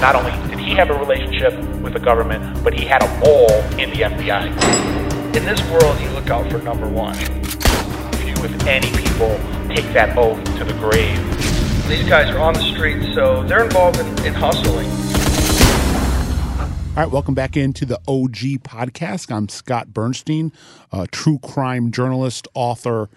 not only did he have a relationship with the government, but he had a mole in the FBI. In this world, you look out for number one. Few, if any, people take that oath to the grave. These guys are on the street, so they're involved in, in hustling. All right, welcome back into the OG podcast. I'm Scott Burnstein, a true crime journalist, author,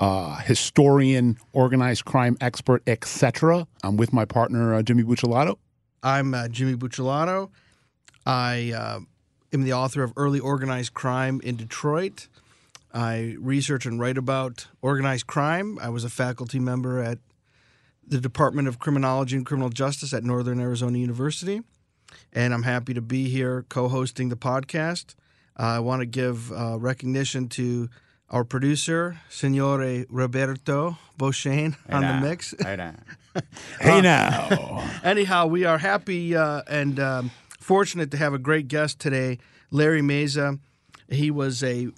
uh, historian, organized crime expert, etc. I'm with my partner uh, Jimmy Buccellato. I'm uh, Jimmy Buccellato. I uh, am the author of Early Organized Crime in Detroit. I research and write about organized crime. I was a faculty member at the Department of Criminology and Criminal Justice at Northern Arizona University and I'm happy to be here co-hosting the podcast. Uh, I want to give uh, recognition to our producer, Signore Roberto Beauchesne, hey on now. the mix. Hey now. hey now. Anyhow, we are happy uh, and um, fortunate to have a great guest today, Larry Mazza. He was a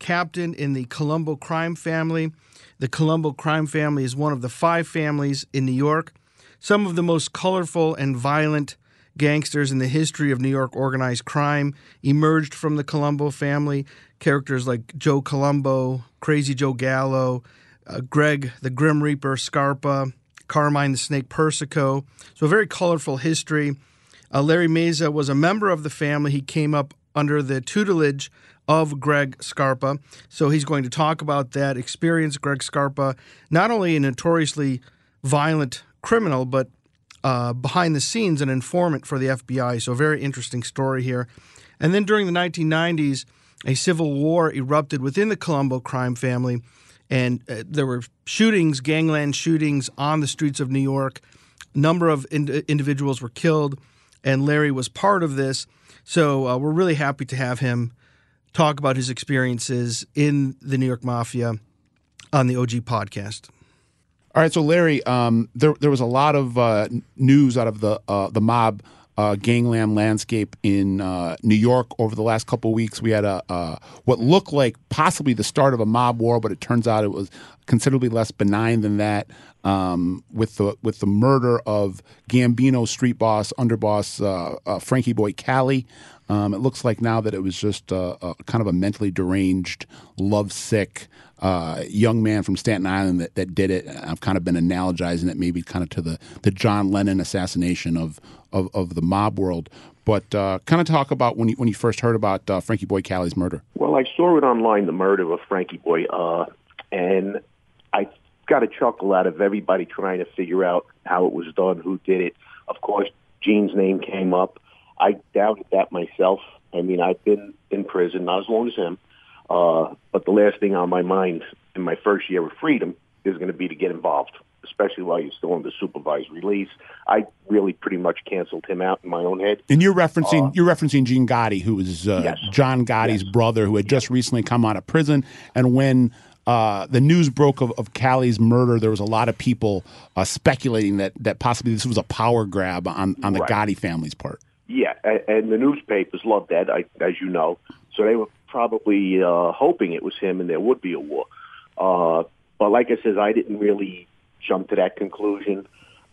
captain in the Colombo crime family. The Colombo crime family is one of the five families in New York. Some of the most colorful and violent gangsters in the history of New York organized crime emerged from the Colombo family. Characters like Joe Colombo, Crazy Joe Gallo, uh, Greg the Grim Reaper Scarpa, Carmine the Snake Persico. So, a very colorful history. Uh, Larry Mazza was a member of the family. He came up under the tutelage of Greg Scarpa. So, he's going to talk about that experience. Greg Scarpa, not only a notoriously violent criminal, but uh, behind the scenes an informant for the FBI. So, very interesting story here. And then during the 1990s, a civil war erupted within the Colombo crime family, and uh, there were shootings, gangland shootings on the streets of New York. A number of in- individuals were killed, and Larry was part of this. So, uh, we're really happy to have him talk about his experiences in the New York Mafia on the OG podcast. All right, so Larry, um, there there was a lot of uh, news out of the uh, the mob uh, gangland landscape in uh, New York over the last couple of weeks. We had a uh, what looked like possibly the start of a mob war, but it turns out it was considerably less benign than that. Um, with the with the murder of Gambino street boss underboss uh, Frankie Boy Cali. Um, it looks like now that it was just kind of a mentally deranged, lovesick uh, young man from Staten Island that, that did it. I've kind of been analogizing it maybe kind of to the, the John Lennon assassination of, of, of the mob world. But uh, kind of talk about when you, when you first heard about uh, Frankie Boy Cali's murder. Well, I saw it online, the murder of Frankie Boy, uh, and I got a chuckle out of everybody trying to figure out how it was done, who did it. Of course, Gene's name came up. I doubted that myself. I mean, I've been in prison, not as long as him. Uh, but the last thing on my mind in my first year of freedom is going to be to get involved, especially while you're still under supervised release. I really pretty much canceled him out in my own head. And you're referencing uh, you're referencing Gene Gotti, who is uh, yes. John Gotti's yes. brother, who had just recently come out of prison. And when uh, the news broke of, of Cali's murder, there was a lot of people uh, speculating that that possibly this was a power grab on on the right. Gotti family's part. Yeah, and the newspapers loved that, as you know. So they were probably uh, hoping it was him and there would be a war. Uh, but like I said, I didn't really jump to that conclusion.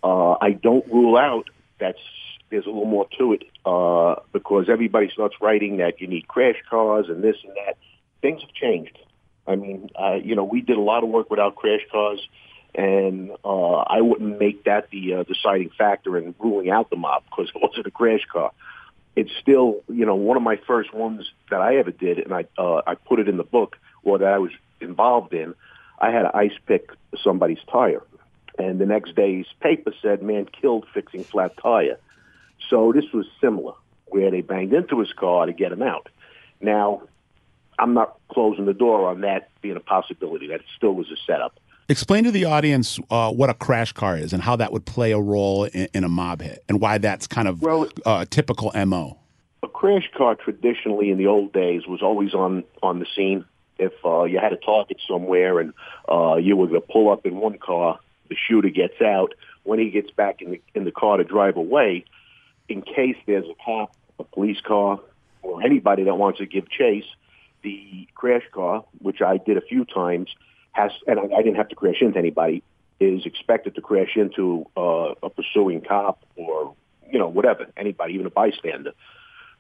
Uh, I don't rule out that there's a little more to it uh, because everybody starts writing that you need crash cars and this and that. Things have changed. I mean, uh, you know, we did a lot of work without crash cars, and uh, I wouldn't make that the uh, deciding factor in ruling out the mob because it wasn't a crash car it's still, you know, one of my first ones that I ever did, and I uh, I put it in the book or that I was involved in. I had to ice pick somebody's tire, and the next day's paper said man killed fixing flat tire. So this was similar, where they banged into his car to get him out. Now, I'm not closing the door on that being a possibility. That still was a setup. Explain to the audience uh, what a crash car is and how that would play a role in, in a mob hit, and why that's kind of well, uh, typical mo. A crash car traditionally in the old days was always on on the scene. If uh, you had a target somewhere and uh, you were going to pull up in one car, the shooter gets out. When he gets back in the in the car to drive away, in case there's a cop, a police car, or anybody that wants to give chase, the crash car, which I did a few times has, and I, I didn't have to crash into anybody, is expected to crash into uh, a pursuing cop or you know, whatever, anybody, even a bystander.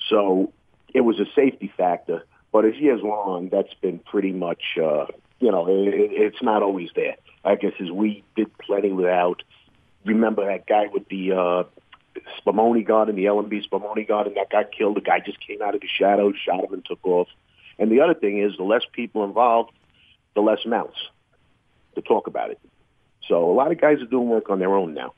So it was a safety factor. But as years long, that's been pretty much, uh, you know, it, it, it's not always there. I guess as we did plenty without. Remember that guy with the uh, Spumoni garden, the L&B Spumoni garden, that got killed. The guy just came out of the shadows, shot him, and took off. And the other thing is, the less people involved, the less mouths to talk about it. So a lot of guys are doing work on their own now.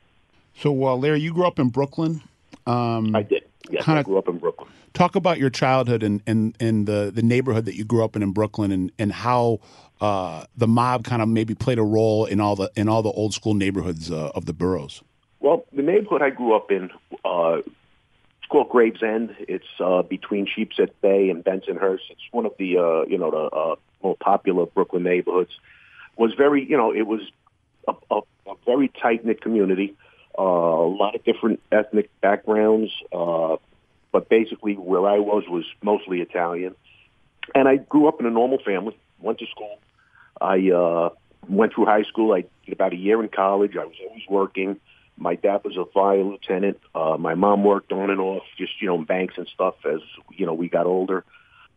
So, uh, Larry, you grew up in Brooklyn. Um, I did. Yes, kinda- I grew up in Brooklyn. talk about your childhood and, and, and the, the neighborhood that you grew up in in Brooklyn and, and how uh, the mob kind of maybe played a role in all the in all the old school neighborhoods uh, of the boroughs. Well, the neighborhood I grew up in, uh, it's called Gravesend. It's uh, between Sheepshead Bay and Bensonhurst. It's one of the uh, you know the uh, more popular Brooklyn neighborhoods. Was very you know it was a, a, a very tight knit community. Uh, a lot of different ethnic backgrounds, uh, but basically where I was was mostly Italian. And I grew up in a normal family. Went to school. I uh, went through high school. I did about a year in college. I was always working. My dad was a fire lieutenant. Uh, my mom worked on and off, just you know, banks and stuff as you know we got older.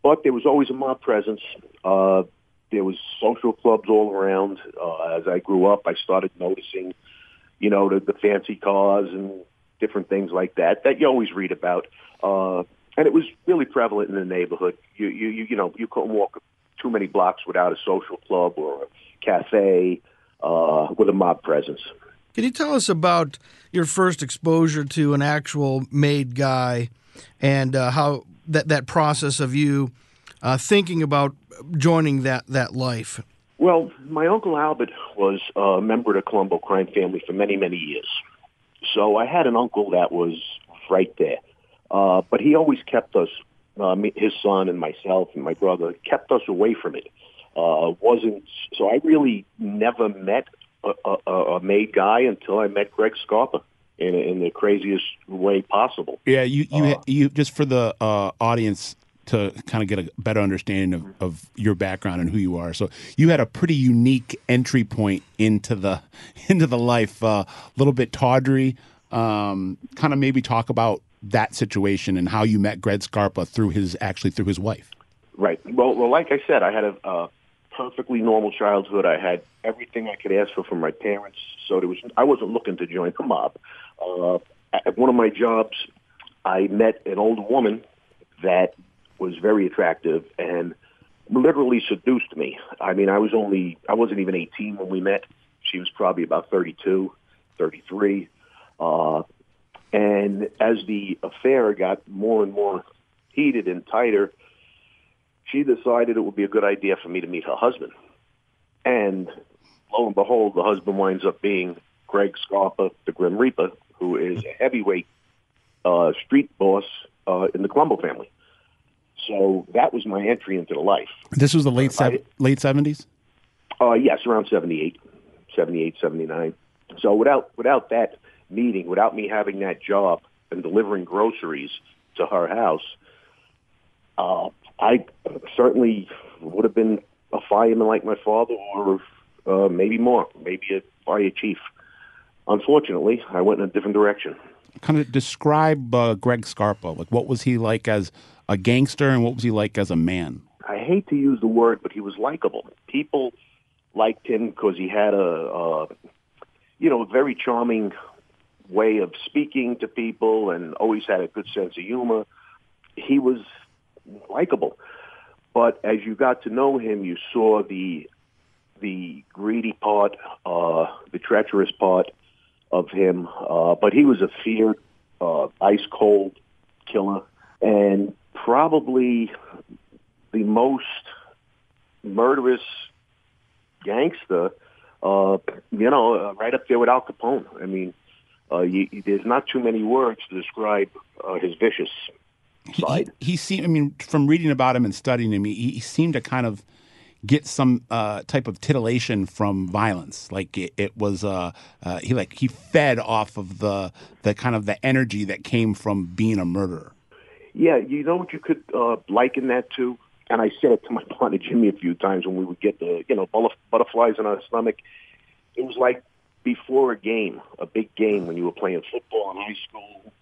But there was always a mob presence. Uh, there was social clubs all around. Uh, as I grew up, I started noticing, you know, the, the fancy cars and different things like that that you always read about. Uh, and it was really prevalent in the neighborhood. You, you, you, you know, you couldn't walk too many blocks without a social club or a cafe uh, with a mob presence. Can you tell us about your first exposure to an actual made guy and uh, how that, that process of you uh, thinking about joining that, that life? Well, my uncle Albert was a member of the Colombo crime family for many, many years. So I had an uncle that was right there. Uh, but he always kept us, uh, his son and myself and my brother, kept us away from it. Uh, wasn't so I really never met a, a, a made guy until I met Greg Scarpa in, in the craziest way possible. Yeah, you you you just for the uh, audience to kind of get a better understanding of, of your background and who you are. So you had a pretty unique entry point into the into the life. A uh, little bit tawdry. Um, kind of maybe talk about that situation and how you met Greg Scarpa through his actually through his wife. Right. Well, well, like I said, I had a uh, perfectly normal childhood. I had everything I could ask for from my parents. So there was I wasn't looking to join the mob. Uh, at one of my jobs, I met an old woman that was very attractive and literally seduced me. I mean, I was only I wasn't even 18 when we met. She was probably about 32, 33. Uh, and as the affair got more and more heated and tighter, she decided it would be a good idea for me to meet her husband. And lo and behold, the husband winds up being Greg Scarpa, the Grim Reaper, who is a heavyweight uh, street boss uh, in the Colombo family. So that was my entry into the life. This was the late I- late seventies. Uh, yes, around 78, 78, 79. So without without that meeting, without me having that job and delivering groceries to her house, uh, I certainly would have been a fireman like my father, or uh, maybe more, maybe a fire chief. Unfortunately, I went in a different direction. Kind of describe uh, Greg Scarpa. Like, what was he like as a gangster, and what was he like as a man? I hate to use the word, but he was likable. People liked him because he had a, a, you know, very charming way of speaking to people, and always had a good sense of humor. He was likable, but as you got to know him, you saw the the greedy part, uh, the treacherous part of him. Uh, but he was a feared, uh, ice cold killer, and probably the most murderous gangster. Uh, you know, uh, right up there with Al Capone. I mean, uh, you, there's not too many words to describe uh, his vicious side. He, he seemed. I mean, from reading about him and studying him, he, he seemed to kind of get some uh, type of titillation from violence. Like it, it was, uh, uh, he like he fed off of the the kind of the energy that came from being a murderer. Yeah, you know what you could uh, liken that to? And I said it to my partner Jimmy a few times when we would get the, you know, butterflies in our stomach. It was like before a game, a big game when you were playing football in high school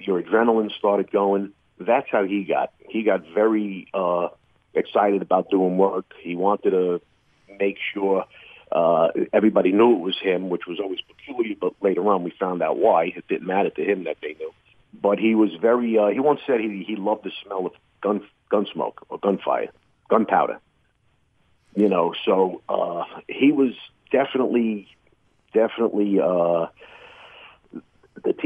your adrenaline started going. That's how he got. He got very uh, excited about doing work. He wanted to make sure uh, everybody knew it was him, which was always peculiar. But later on, we found out why. It didn't matter to him that they knew. But he was very. Uh, he once said he he loved the smell of gun gun smoke or gunfire, gunpowder. You know, so uh, he was definitely definitely uh,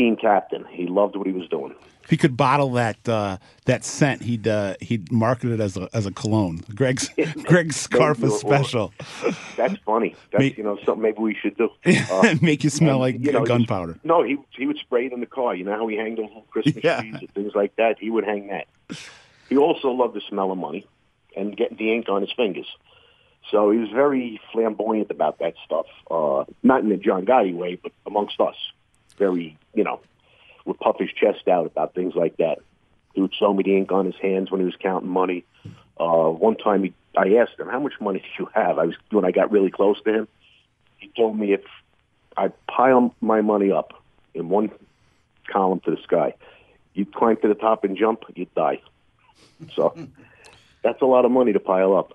team captain. He loved what he was doing. If he could bottle that uh, that scent, he'd uh, he'd market it as a as a cologne. Greg's Greg's Scarpa Maybe, special. That's funny. That's you know something maybe we should do. Uh, Make you smell and, like you know, gunpowder. No, he he would spray it in the car. You know how he hang those little Christmas Yeah. trees and things like that. He would hang that. He also loved the smell of money and getting the ink on his fingers. So he was very flamboyant about that stuff. Uh, not in the John Gotti way, but amongst us, very you know, would puff his chest out about things like that. He would show me the ink on his hands when he was counting money. Uh, one time, he, I asked him, "How much money do you have?" I was when I got really close to him. He told me if I pile my money up in one column to the sky, you'd climb to the top and jump, you'd die. So that's a lot of money to pile up.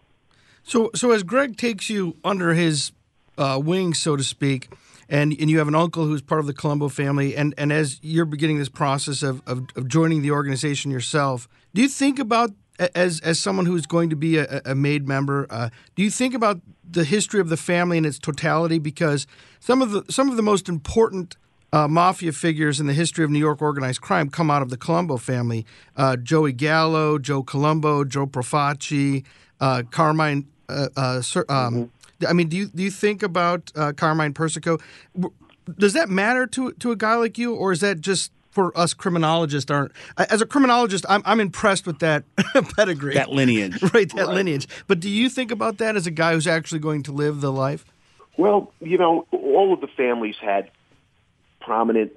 So, so as Greg takes you under his uh, wings, so to speak, and and you have an uncle who's part of the Colombo family, and, and as you're beginning this process of, of, of joining the organization yourself, do you think about as as someone who's going to be a, a made member, uh, do you think about the history of the family in its totality? Because some of the some of the most important uh, mafia figures in the history of New York organized crime come out of the Colombo family. Uh, Joey Gallo, Joe Colombo, Joe Profaci, uh, Carmine. Uh, uh, um, I mean, do you do you think about uh, Carmine Persico? Does that matter to to a guy like you, or is that just for us criminologists? Aren't as a criminologist, I'm I'm impressed with that pedigree, That lineage. right? That lineage. But do you think about that as a guy who's actually going to live the life? Well, you know, all of the families had prominent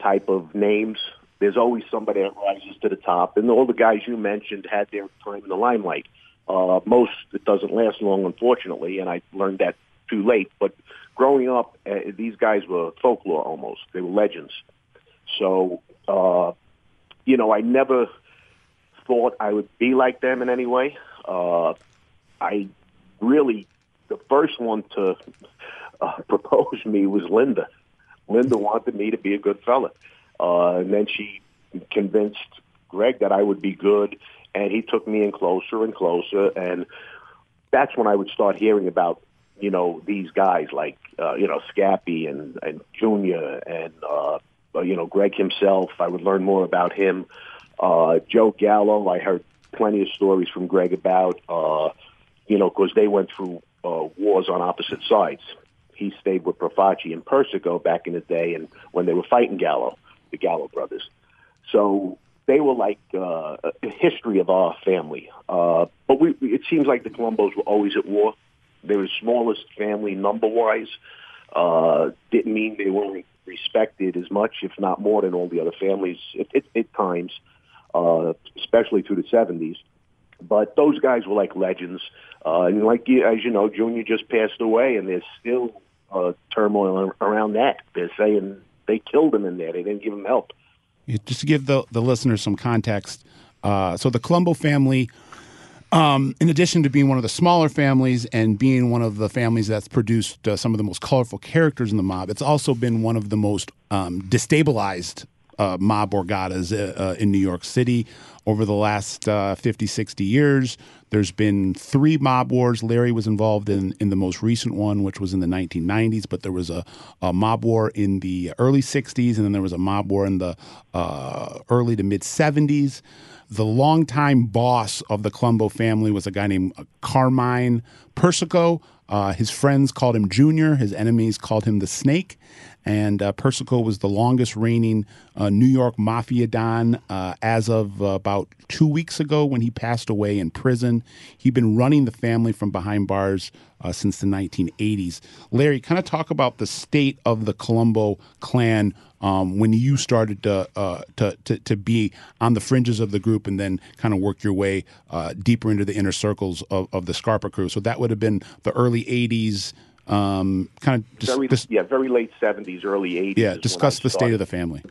type of names. There's always somebody that rises to the top, and all the guys you mentioned had their time in the limelight. Uh, most it doesn't last long, unfortunately, and I learned that too late. But growing up, uh, these guys were folklore almost; they were legends. So, uh, you know, I never thought I would be like them in any way. Uh, I really, the first one to uh, propose me was Linda. Linda wanted me to be a good fella, uh, and then she convinced Greg that I would be good, and he took me in closer and closer, and that's when I would start hearing about you know these guys like uh, you know Scappy and and Junior and uh, you know Greg himself. I would learn more about him. Uh, Joe Gallo, I heard plenty of stories from Greg about. Uh, you know, because they went through uh, wars on opposite sides. He stayed with Profaci and Persico back in the day, and when they were fighting Gallo, the Gallo brothers. So they were like uh, a history of our family. Uh, but we, it seems like the Colombos were always at war. They were the smallest family number-wise. Uh, didn't mean they weren't respected as much, if not more, than all the other families at, at, at times, uh, especially through the 70s. But those guys were like legends. Uh, and like as you know, Junior just passed away, and there's still uh, turmoil around that. They're saying they killed him in there. They didn't give him help. Yeah, Just to give the, the listeners some context, uh, so the Colombo family, um, in addition to being one of the smaller families and being one of the families that's produced uh, some of the most colorful characters in the mob, it's also been one of the most um, destabilized uh, mob borgatas uh, uh, in New York City over the last uh, 50, 60 years. There's been three mob wars. Larry was involved in, in the most recent one, which was in the 1990s, but there was a, a mob war in the early 60s, and then there was a mob war in the uh, early to mid 70s. The longtime boss of the Colombo family was a guy named uh, Carmine Persico. Uh, his friends called him Junior. His enemies called him the Snake. And uh, Persico was the longest reigning uh, New York mafia don uh, as of uh, about two weeks ago when he passed away in prison. He'd been running the family from behind bars uh, since the 1980s. Larry, kind of talk about the state of the Colombo clan um, when you started to, uh, to, to to be on the fringes of the group and then kind of work your way deeper into the inner circles of, of the Scarpa crew. So that would have been the early 80s. Um, kind of dis- Very, dis- yeah, very late 70s, early 80s. yeah, discuss the state of the family.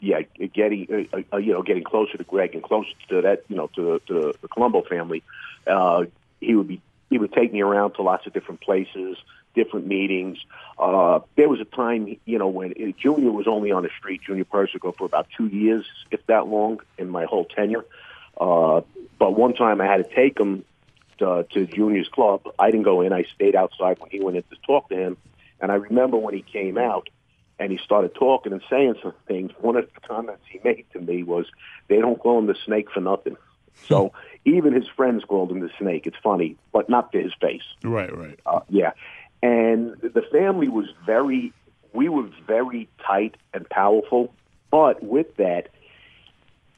yeah, getting uh, uh, you know getting closer to Greg and closer to that you know to to the Colombo family, uh, he would be he would take me around to lots of different places, different meetings. Uh, there was a time you know when uh, Junior was only on the street, Junior Persico, for about two years, if that long, in my whole tenure. Uh, but one time I had to take him to, to Junior's club. I didn't go in. I stayed outside when he went in to talk to him. And I remember when he came out and he started talking and saying some things. One of the comments he made to me was, "They don't call him the snake for nothing." So even his friends called him the snake. It's funny, but not to his face. Right, right. Uh, yeah, and the family was very. We were very tight and powerful, but with that,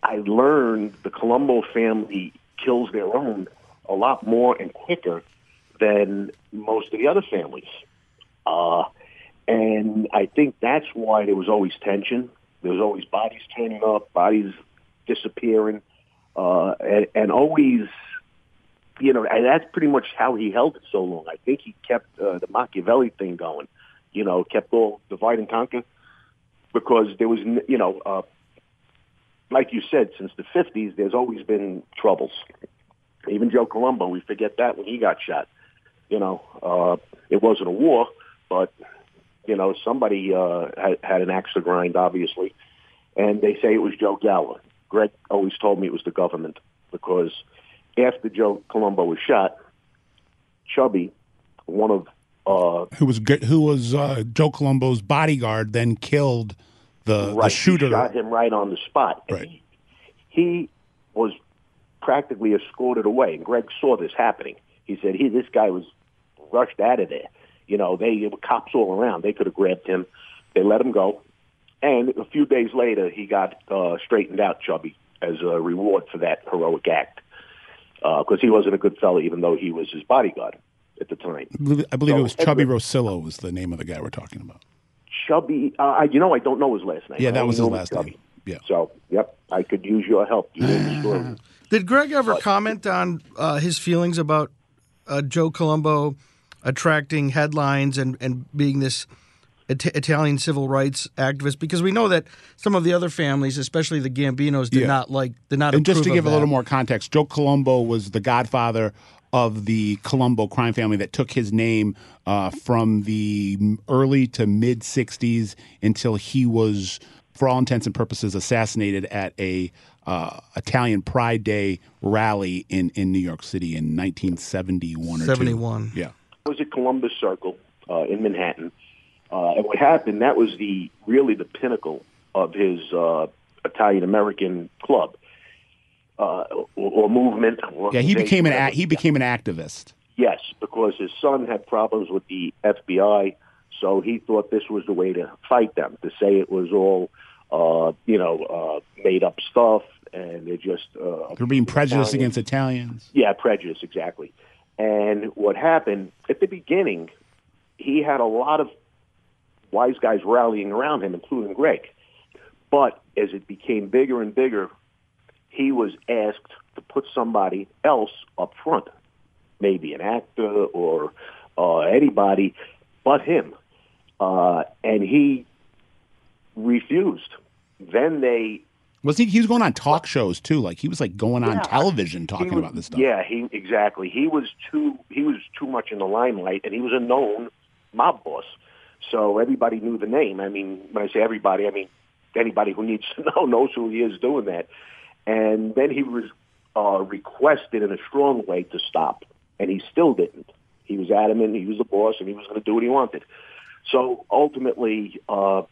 I learned the Colombo family kills their own a lot more and quicker than most of the other families. Uh, and I think that's why there was always tension. There was always bodies turning up, bodies disappearing, uh, and, and always, you know, and that's pretty much how he held it so long. I think he kept uh, the Machiavelli thing going, you know, kept all divide and conquer because there was, you know, uh, like you said, since the 50s, there's always been troubles. Even Joe Colombo, we forget that when he got shot. You know, uh, it wasn't a war, but you know, somebody uh, had, had an axe to grind, obviously, and they say it was Joe Gallo. Greg always told me it was the government because after Joe Colombo was shot, Chubby, one of uh, Who was who was uh, Joe Colombo's bodyguard? Then killed the, the right, shooter. he shot him right on the spot. Right. He, he was practically escorted away, and Greg saw this happening. He said, "He, this guy was rushed out of there. You know, they there were cops all around. They could have grabbed him. They let him go, and a few days later, he got uh, straightened out, Chubby, as a reward for that heroic act, because he wasn't a good fellow, even though he was his bodyguard at the time. I believe, So, it was Chubby Edward- Rosillo was the name of the guy we're talking about. Chubby, uh, I- you know, I don't know his last name. Yeah, that was his last Chubby. name. Yeah. So, yep, I could use your help. You know the story. Did Greg ever comment on uh, his feelings about uh, Joe Colombo attracting headlines and, and being this It- Italian civil rights activist? Because we know that some of the other families, especially the Gambinos, did Yeah. not like did not. And just to approve give a little more context, Joe Colombo was the godfather of the Colombo crime family that took his name uh, from the early to mid 60s until he was, for all intents and purposes, assassinated at a uh, Italian Pride Day rally in, in New York City in 1971 or 71. two. Yeah. It was at Columbus Circle uh, in Manhattan, uh, and what happened that was the really the pinnacle of his uh, Italian American club uh, or, or movement. Yeah, he became an a- he became an activist. Yes, because his son had problems with the FBI, so he thought this was the way to fight them. To say it was all, uh, you know, uh, made up stuff, and they're just uh, They're being prejudiced Italians. against Italians. Yeah, prejudice, exactly. And what happened at the beginning, he had a lot of wise guys rallying around him, including Greg. But as it became bigger and bigger, he was asked to put somebody else up front, maybe an actor or uh, anybody but him. Uh, and he refused. Then they Was he? He was going on talk shows too. Like he was like going on Yeah, television talking was- about this stuff. Yeah, he exactly. He was too he was too much in the limelight, and he was a known mob boss. So everybody knew the name. I mean, when I say everybody, I mean anybody who needs to know knows who he is doing that. And then he was uh, requested in a strong way to stop, and he still didn't. He was adamant. He was the boss, and he was going to do what he wanted. So ultimately, uh,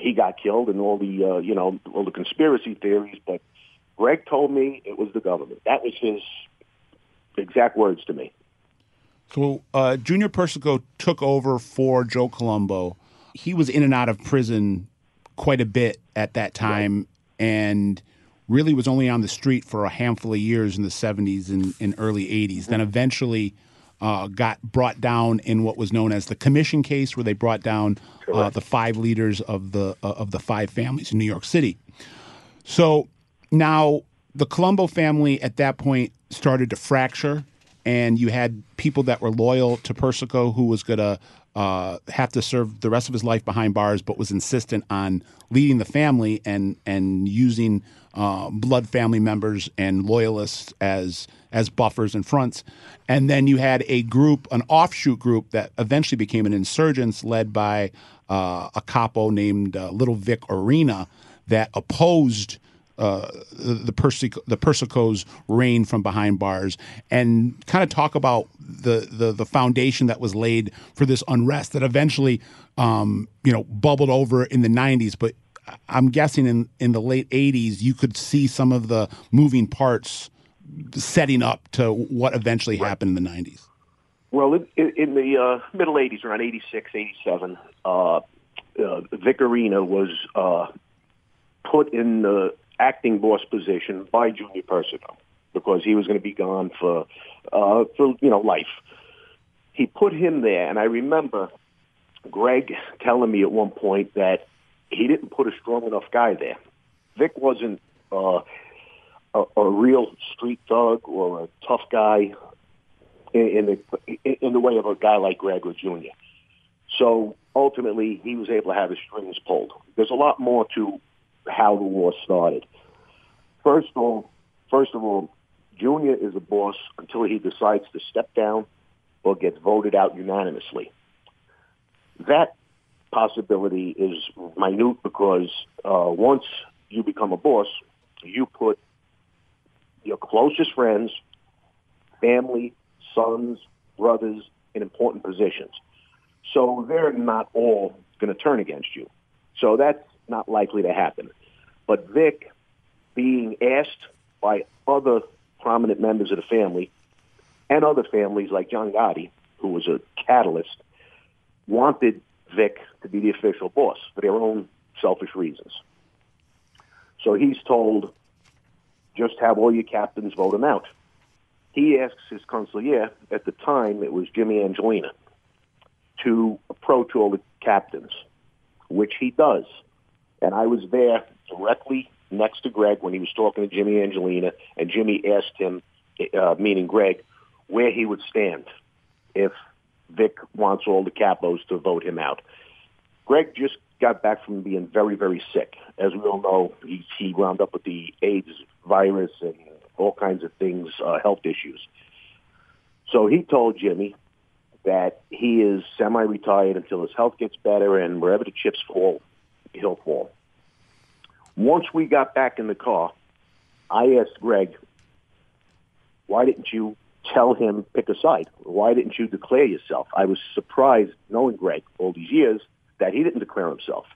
he got killed, and all the uh, you know all the conspiracy theories. But Greg told me it was the government. That was his exact words to me. So uh, Junior Persico took over for Joe Colombo. He was in and out of prison quite a bit at that time, and really was only on the street for a handful of years in the 70s and, and early 80s. Then eventually uh, got brought down in what was known as the commission case, where they brought down uh, the five leaders of the uh, of the five families in New York City. So now the Colombo family at that point started to fracture, and you had people that were loyal to Persico who was going to uh, have to serve the rest of his life behind bars, but was insistent on leading the family and and using uh, blood family members and loyalists as as buffers and fronts. And then you had a group, an offshoot group that eventually became an insurgents led by uh, a capo named uh, Little Vic Orena that opposed uh, the Persic- the Persicos reign from behind bars and kind of talk about the, the the foundation that was laid for this unrest that eventually um, you know bubbled over in the 90s but I'm guessing in in the late 80s you could see some of the moving parts setting up to what eventually happened in the 90s Well, in, in the uh, middle 80s, around 86, 87, uh, uh, Vic Orena was uh, put in the acting boss position by Junior Persico because he was going to be gone for, uh, for you know, life. He put him there, and I remember Greg telling me at one point that he didn't put a strong enough guy there. Vic wasn't uh, a, a real street thug or a tough guy in, in the in the way of a guy like Greg or Junior. So ultimately, he was able to have his strings pulled. There's a lot more to how the war started. First of all, first of all, Junior is a boss until he decides to step down or gets voted out unanimously. That possibility is minute because uh, once you become a boss, you put your closest friends, family, sons, brothers in important positions. So they're not all going to turn against you. So that's not likely to happen. But Vic, being asked by other prominent members of the family and other families like John Gotti, who was a catalyst, wanted Vic to be the official boss for their own selfish reasons. So he's told, just have all your captains vote him out. He asks his consigliere, at the time it was Jimmy Angelina, to approach all the captains, which he does. And I was there directly next to Greg when he was talking to Jimmy Angelina, and Jimmy asked him, uh, meaning Greg, where he would stand if Vic wants all the capos to vote him out. Greg just got back from being very, very sick. As we all know, he, he wound up with the AIDS virus and all kinds of things, uh, health issues. So he told Jimmy that he is semi-retired until his health gets better, and wherever the chips fall, he'll fall. Once we got back in the car, I asked Greg, why didn't you tell him pick a side? Why didn't you declare yourself? I was surprised, knowing Greg all these years, that he didn't declare himself.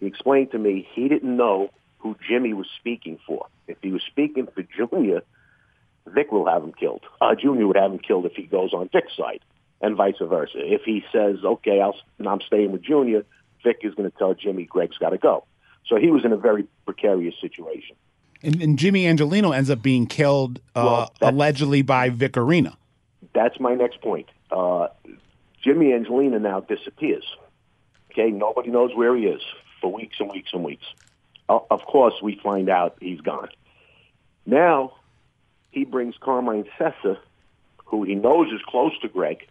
He explained to me he didn't know who Jimmy was speaking for. If he was speaking for Junior, Vic will have him killed. Uh, Junior would have him killed if he goes on Vic's side, and vice versa. If he says, "Okay, I'll, I'm staying with Junior," Vic is going to tell Jimmy Greg's got to go. So he was in a very precarious situation. and, and Jimmy Angelino ends up being killed uh, Well, allegedly by Vic Orena That's my next point. Uh, Jimmy Angelina now disappears. Okay, nobody knows where he is for weeks and weeks and weeks. Uh, of course, we find out he's gone. Now, he brings Carmine Sessa, who he knows is close to Greg,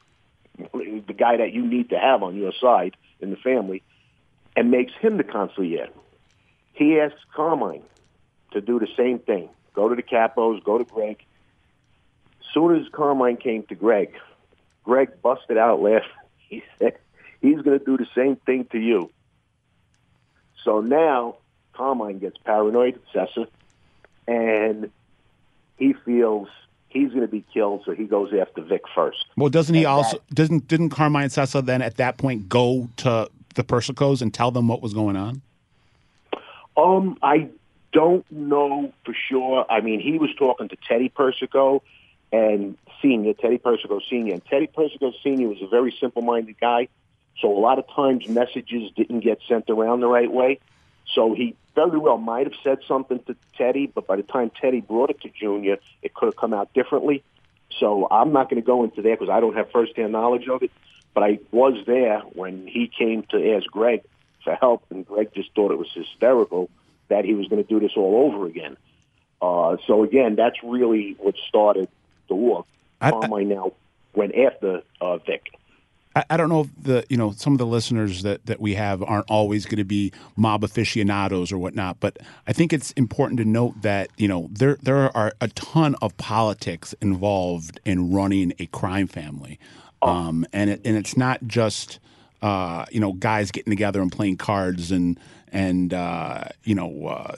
the guy that you need to have on your side in the family, and makes him the consigliere. He asks Carmine to do the same thing. Go to the capos, go to Greg. Soon as Carmine came to Greg, Greg busted out laughing. He said, he's going to do the same thing to you. So now Carmine gets paranoid, Sessa, and he feels he's going to be killed, so he goes after Vic first. Well, doesn't he And also doesn't didn't Carmine Sessa then at that point go to the Persicos and tell them what was going on? Um, I don't know for sure. I mean, he was talking to Teddy Persico and Senior, Teddy Persico Senior, and Teddy Persico Senior was a very simple-minded guy. So a lot of times messages didn't get sent around the right way. So he very well might have said something to Teddy, but by the time Teddy brought it to Junior, it could have come out differently. So I'm not going to go into that because I don't have firsthand knowledge of it. But I was there when he came to ask Greg for help, and Greg just thought it was hysterical that he was going to do this all over again. Uh, so again, that's really what started the war. Carmine now went after uh, Vic. I, I don't know if the you know some of the listeners that that we have aren't always going to be mob aficionados or whatnot, but I think it's important to note that you know there there are a ton of politics involved in running a crime family, um, and it, and it's not just uh, you know guys getting together and playing cards and and uh, you know uh,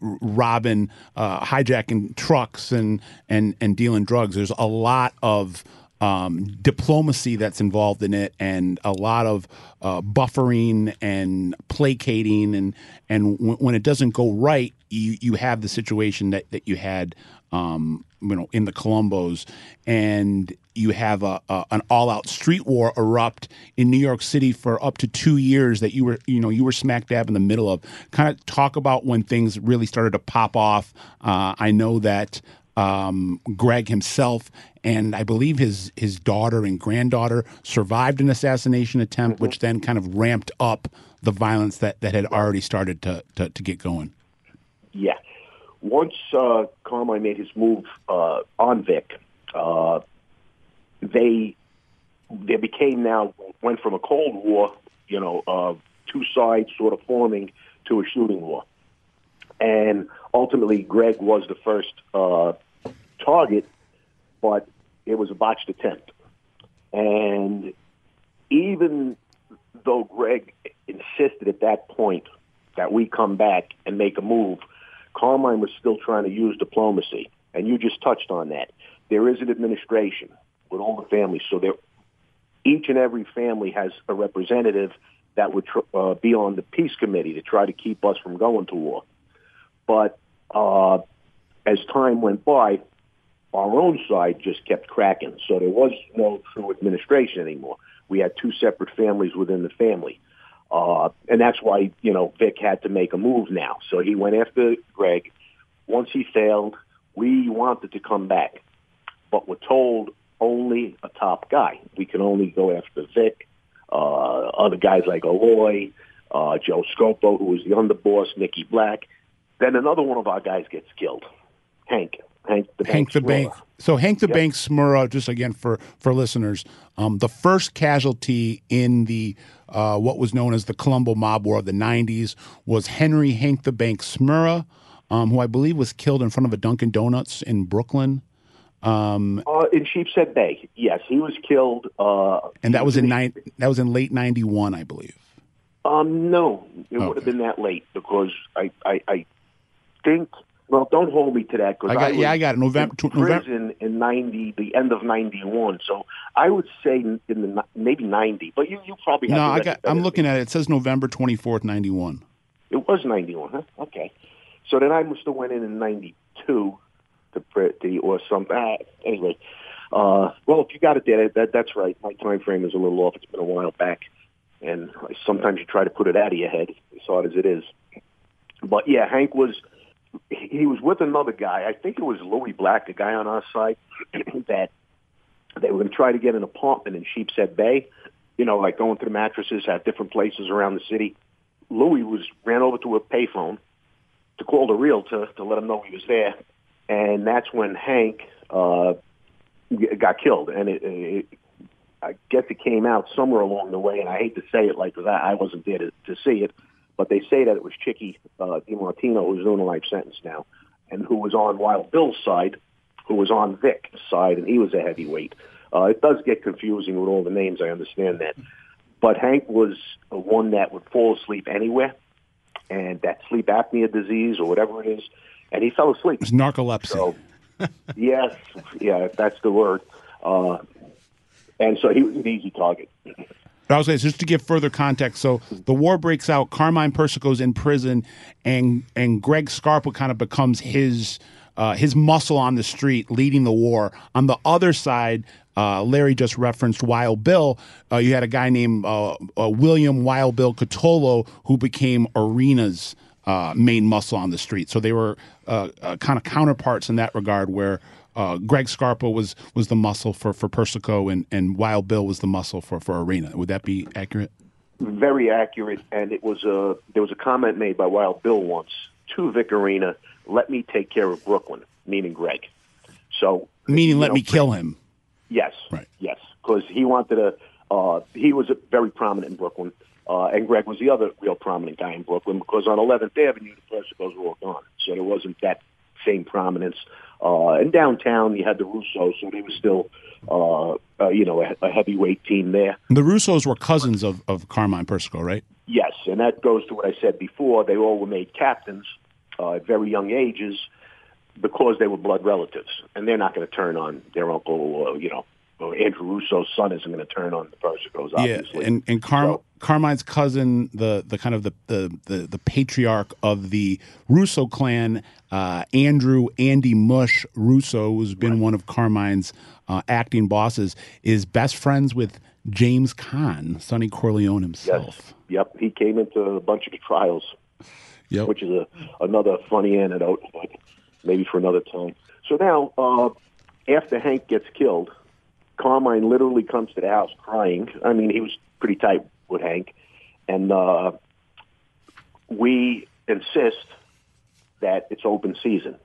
robbing, uh, hijacking trucks and and and dealing drugs. There's a lot of um, diplomacy that's involved in it, and a lot of uh, buffering and placating, and and w- when it doesn't go right, you you have the situation that that you had. Um, you know, in the Colombos, and you have a, a an all-out street war erupt in New York City for up to two years that you were, you know, you were smack dab in the middle of. Kind of talk about when things really started to pop off. Uh, I know that um, Greg himself and I believe his his daughter and granddaughter survived an assassination attempt, which then kind of ramped up the violence that, that had already started to, to, to get going. Yeah. Once uh, Carmine made his move uh, on Vic, uh, they they became now went from a cold war, you know, uh, two sides sort of forming to a shooting war, and ultimately Greg was the first uh, target, but it was a botched attempt, and even though Greg insisted at that point that we come back and make a move, Carmine was still trying to use diplomacy, and you just touched on that. There is an administration with all the families, so there, each and every family has a representative that would tr- uh, be on the peace committee to try to keep us from going to war. But uh, as time went by, our own side just kept cracking, so there was no true administration anymore. We had two separate families within the family. Uh, and that's why, you know, Vic had to make a move now. So he went after Greg. Once he failed, we wanted to come back, but we're told only a top guy. We can only go after Vic, uh, other guys like Aloi, uh, Joe Scopo, who was the underboss, Nicky Black. Then another one of our guys gets killed, Hank. Hank the Hank the Bank. Bank. So Hank the Yep. Bank Smurra, just again for for listeners, um, the first casualty in the uh, what was known as the Colombo Mob War of the '90s was Henry Hank the Bank Smurra, um, who I believe was killed in front of a Dunkin' Donuts in Brooklyn, Uh, in Sheepshead Bay, yes, he was killed. Uh, and that was in nine. That was in late '91, I believe. Um, no, it would have been that late because I, I, I think. Well, don't hold me to that because I got- was yeah, I got it. November- in November- prison in ninety, the end of ninety one. So I would say in the maybe ninety, but you, you probably have No, I got. I'm looking at it. It says November 24th, '91. It was ninety one, huh? Okay, so then I must have went in in ninety two to pretty or something. Ah, anyway, uh, well, if you got it there, that, that's right. My time frame is a little off. It's been a while back, and sometimes you try to put it out of your head, as hard as it is. But yeah, Hank was he was with another guy. I think it was Louis Black, the guy on our side, that they were going to try to get an apartment in Sheepshead Bay. You know, like going to the mattresses at different places around the city. Louis was ran over to a payphone to call the realtor to let him know he was there, and that's when Hank uh, got killed. And it, it, I guess it came out somewhere along the way, and I hate to say it like that. I wasn't there to, to see it, but they say that it was Chicky uh, DiMartino who's doing a life sentence now, and who was on Wild Bill's side, who was on Vic's side, and he was a heavyweight. Uh, it does get confusing with all the names. I understand that, but Hank was one that would fall asleep anywhere, and that sleep apnea disease or whatever it is, and he fell asleep. It's narcolepsy. So, yes, yeah, that's the word. Uh, and so he was an easy target. I was just to give further context, so the war breaks out. Carmine Persico's in prison, and and Greg Scarpa kind of becomes his uh, his muscle on the street, leading the war. On the other side, uh, Larry just referenced Wild Bill. Uh, you had a guy named uh, uh, William Wild Bill Cutolo who became Orena's uh, main muscle on the street. So they were kind of counterparts in that regard, where uh, Greg Scarpa was was the muscle for for Persico, and and Wild Bill was the muscle for for Orena. Would that be accurate? Very accurate, and it was a there was a comment made by Wild Bill once to Vic Orena. Let me take care of Brooklyn, meaning Greg. So Meaning, let know, me kill him. Yes. Right. Yes, because he wanted to Uh, he was very prominent in Brooklyn, uh, and Greg was the other real prominent guy in Brooklyn because on 11th Avenue, the Persicos were all gone, so there wasn't that same prominence. Uh, and downtown, you had the Russos, so they were still, uh, uh, you know, a, a heavyweight team there. The Russos were cousins of, of Carmine Persico, right? Yes, and that goes to what I said before. They all were made captains uh, at very young ages because they were blood relatives, and they're not going to turn on their uncle, uh, you know, or Andrew Russo's son isn't going to turn on the Persicos, obviously. Yeah, and and Car- So- Carmine's cousin, the the kind of the the the, the patriarch of the Russo clan, uh, Andrew Andy Mush Russo, who's been one of Carmine's uh, acting bosses, is best friends with James Caan, Sonny Corleone himself. Yes. Yep. He came into a bunch of the trials, Yep. which is a, another funny anecdote, but maybe for another time. So now, uh, after Hank gets killed, Carmine literally comes to the house crying. I mean, he was pretty tight with Hank, and uh, we insist that it's open season.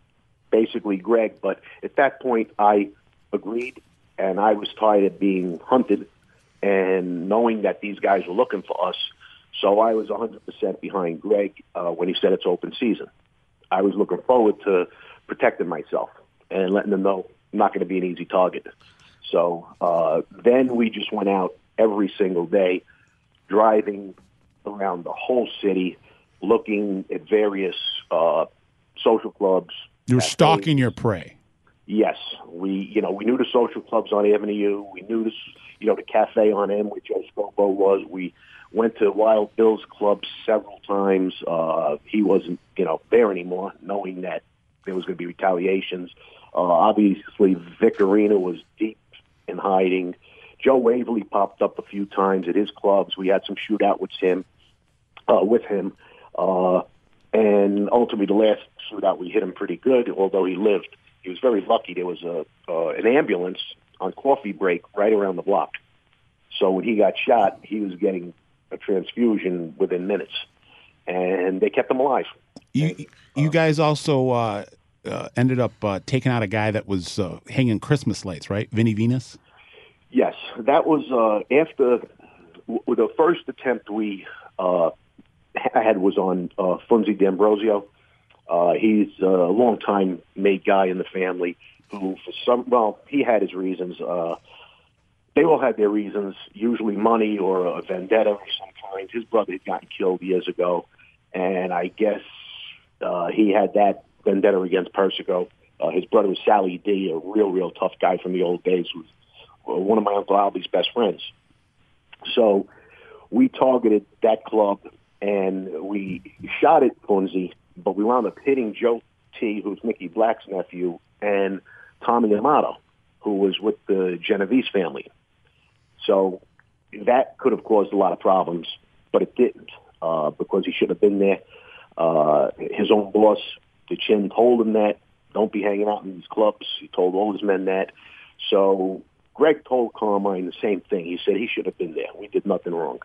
Basically, Greg. But at that point, I agreed, and I was tired of being hunted and knowing that these guys were looking for us. So I was 100% behind Greg uh, when he said it's open season. I was looking forward to protecting myself and letting them know I'm not going to be an easy target. So uh, then we just went out every single day, driving around the whole city, looking at various uh, social clubs. You were cafes. stalking your prey. Yes, we you know we knew the social clubs on Avenue. U. We knew this you know the cafe on M where Joe Scopo was. We went to Wild Bill's club several times. Uh, he wasn't you know there anymore, knowing that there was going to be retaliations. Uh, obviously, Vic Orena was deep in hiding. Joe Waverly popped up a few times at his clubs. We had some shootout with him. Uh, with him. Uh, and ultimately, the last shootout, we hit him pretty good, although he lived. He was very lucky. There was a uh, an ambulance on coffee break right around the block. So when he got shot, he was getting a transfusion within minutes, and they kept him alive. You you guys also uh, ended up uh, taking out a guy that was uh, hanging Christmas lights, right? Vinny Venus. Yes, that was uh, after w- the first attempt we uh, had was on uh, Funzi D'Ambrosio. Uh, he's a longtime made guy in the family who, for some, well, he had his reasons. They all had their reasons, usually money or a vendetta of some kind. His brother had gotten killed years ago, and I guess he had that vendetta against Persico. Uh, his brother was Sally D, a real, real tough guy from the old days, was uh, one of my Uncle Albie's best friends. So we targeted that club and we shot at Funzi, but we wound up hitting Joe T, who's Nicky Black's nephew, and Tommy Amato, who was with the Genovese family. So that could have caused a lot of problems, but it didn't uh, because he should have been there. Uh, his own boss, the Chin, told him that don't be hanging out in these clubs. He told all his men that. So Greg told Carmine the same thing. He said he should have been there. We did nothing wrong.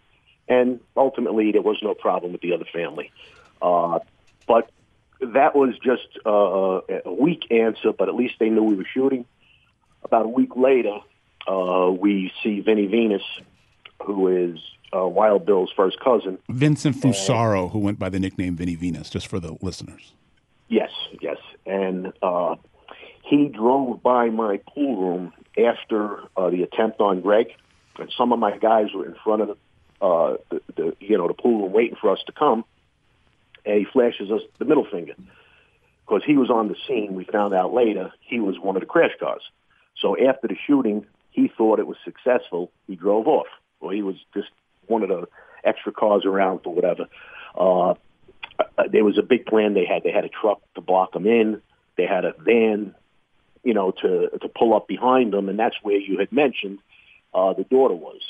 And ultimately, there was no problem with the other family. Uh, but that was just uh, a weak answer, but at least they knew we were shooting. About a week later, uh, we see Vinny Venus, who is uh, Wild Bill's first cousin. Vincent Fusaro, who went by the nickname Vinny Venus, just for the listeners. Yes, yes. And uh, he drove by my pool room after uh, the attempt on Greg, and some of my guys were in front of the, uh, the, the you know the pool room waiting for us to come. And he flashes us the middle finger because he was on the scene. We found out later he was one of the crash cars. So after the shooting, he thought it was successful. He drove off, or he was just one of the extra cars around or whatever. Uh, uh, there was a big plan they had. They had a truck to block them in. They had a van, you know, to to pull up behind them, and that's where you had mentioned uh, the daughter was.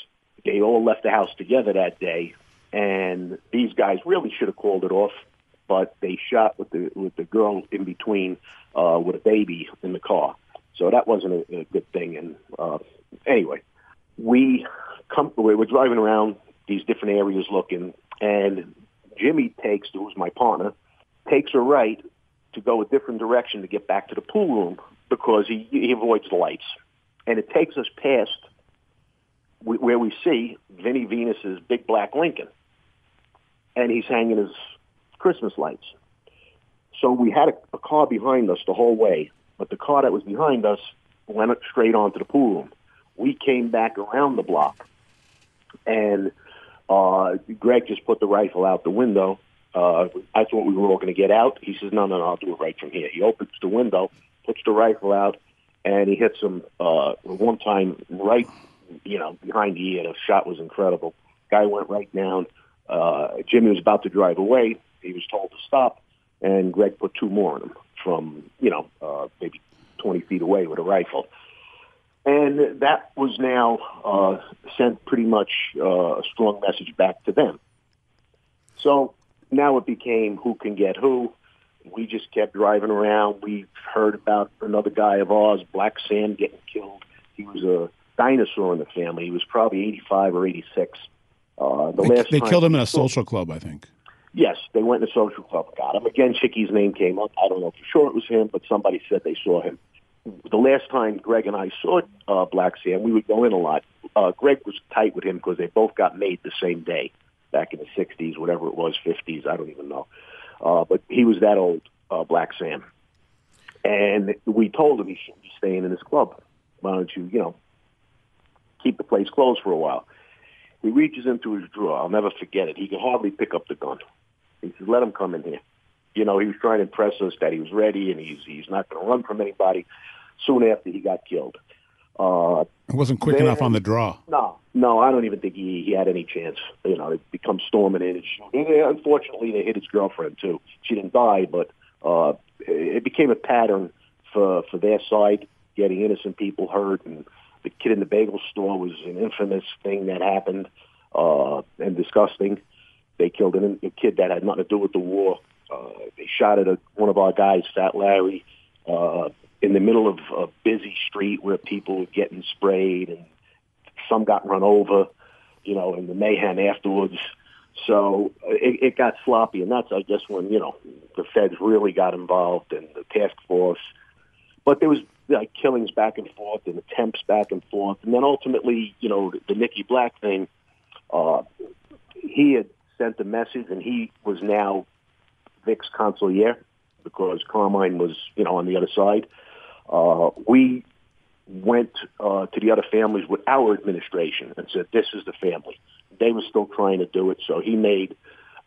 They all left the house together that day, and these guys really should have called it off, but they shot with the with the girl in between uh, with a baby in the car. So that wasn't a, a good thing. And uh, anyway, we come. We were driving around these different areas looking, and Jimmy takes, who's my partner, takes a right to go a different direction to get back to the pool room because he, he avoids the lights. And it takes us past where we see Vinnie Venus's big black Lincoln, and he's hanging his Christmas lights. So we had a, a car behind us the whole way, but the car that was behind us went straight onto the pool room. We came back around the block, and uh, Greg just put the rifle out the window. Uh, I thought we were all going to get out. He says, "No, no, no, I'll do it right from here." He opens the window, puts the rifle out, and he hits him uh, one time right, you know, behind the ear. The shot was incredible. Guy went right down. Uh, Jimmy was about to drive away. He was told to stop, and Greg put two more on him from, you know, uh, maybe 20 feet away with a rifle. And that was now uh, sent pretty much uh, a strong message back to them. So now it became who can get who. We just kept driving around. We heard about another guy of ours, Black Sam, getting killed. He was a dinosaur in the family. He was probably 85 or 86. Uh, the They, last they killed him in a social club, I think. Yes, they went in the social club, got him. Again, Chicky's name came up. I don't know for sure it was him, but somebody said they saw him. The last time Greg and I saw uh, Black Sam, we would go in a lot. Uh, Greg was tight with him because they both got made the same day back in the 60s, whatever it was, 50s, I don't even know. Uh, but he was that old, uh, Black Sam. And we told him he shouldn't be staying in his club. Why don't you, you know, keep the place closed for a while? He reaches into his drawer. I'll never forget it. He could hardly pick up the gun. He says, "Let him come in here." You know, he was trying to impress us that he was ready and he's he's not going to run from anybody. Soon after he got killed. Uh, It wasn't quick Then- enough on the draw. no, no, I don't even think he, he had any chance. You know, to become storming in and shooting. Unfortunately, they hit his girlfriend too. She didn't die, but uh, it became a pattern for for their side, getting innocent people hurt. And the kid in the bagel store was an infamous thing that happened uh, and disgusting. They killed an, a kid that had nothing to do with the war. Uh, they shot at a, one of our guys, Fat Larry, uh, in the middle of a busy street where people were getting sprayed and some got run over, you know, and the mayhem afterwards. So it, it got sloppy, and that's, I guess, when you know the feds really got involved and the task force. But there was like killings back and forth and attempts back and forth, and then ultimately, you know, the, the Nicky Black thing. Uh, he had sent a message, and he was now Vic's consigliere because Carmine was, you know, on the other side. Uh, we went uh, to the other families with our administration and said, "This is the family." They were still trying to do it, so he made